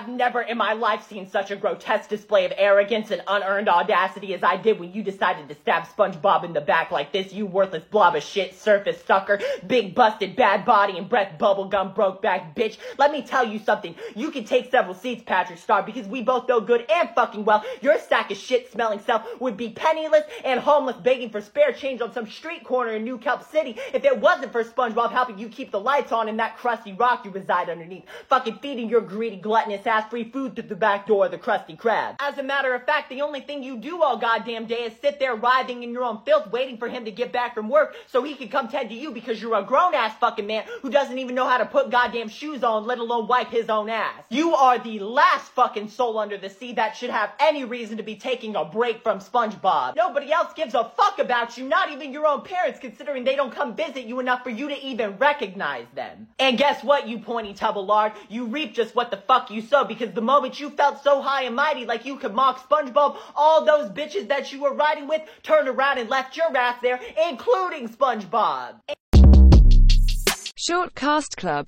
have never in my life seen such a grotesque display of arrogance and unearned audacity as I did when you decided to stab SpongeBob in the back like this, you worthless blob of shit, surface sucker, big busted bad body and breath bubblegum broke back bitch. Let me tell you something. You can take several seats, Patrick Star, because we both know good and fucking well your sack of shit smelling self would be penniless and homeless begging for spare change on some street corner in New Kelp City if it wasn't for SpongeBob helping you keep the lights on in that crusty rock you reside underneath. Fucking feeding your greedy, gluttonous ass free food through the back door of the Krusty Krab. As a matter of fact, the only thing you do all goddamn day is sit there writhing in your own filth, waiting for him to get back from work so he can come tend to you because you're a grown ass fucking man who doesn't even know how to put goddamn shoes on, let alone wipe his own ass. You are the last fucking soul under the sea that should have any reason to be taking a break from SpongeBob. Nobody else gives a fuck about you, not even your own parents, considering they don't come visit you enough for you to even recognize them. And guess what, you pointy tubblard? You reap just what the fuck you sow because the moment you felt so high and mighty like you could mock SpongeBob, all those bitches that you were riding with turned around and left your ass there, including SpongeBob. Short Cast Club